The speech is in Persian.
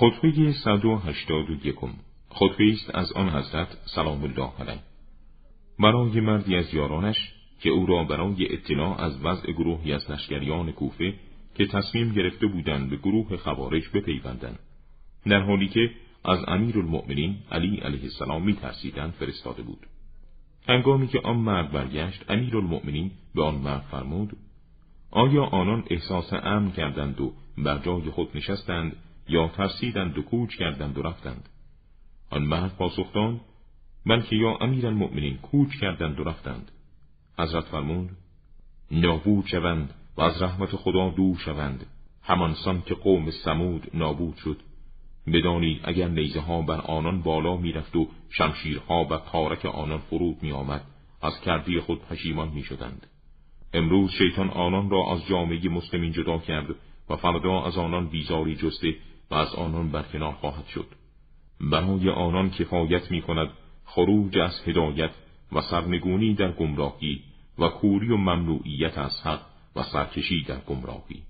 خطبه 181 خطبه است از آن حضرت سلام الله علیه. برای مردی از یارانش که او را برای اطلاع از وضع گروهی از لشکریان کوفه که تصمیم گرفته بودند به گروه خوارج بپیوندند. در حالی که از امیر المؤمنین علی علیه السلام می ترسیدند فرستاده بود. هنگامی که آن مرد برگشت امیر المؤمنین به آن مرد فرمود آیا آنان احساس امن کردند و بر جای خود نشستند؟ یا ترسیدند و کوچ کردند و رفتند. آن مرد پاسخ داد بلکه یا امیر المؤمنین کوچ کردند و رفتند. حضرت فرمود نابود شوند و از رحمت خدا دور شوند. همانسان که قوم سمود نابود شد. بدانید اگر نیزه ها بر آنان بالا می‌رفت و شمشیرها و تارک آنان فرود می آمد از کردی خود پشیمان می شدند. امروز شیطان آنان را از جامعه مسلمین جدا کرد و فردا از آنان بیزاری جسته و از آنان برکنار خواهد شد. برای آنان کفایت می کند خروج از هدایت و سرنگونی در گمراهی و کوری و ممنوعیت از حق و سرکشی در گمراهی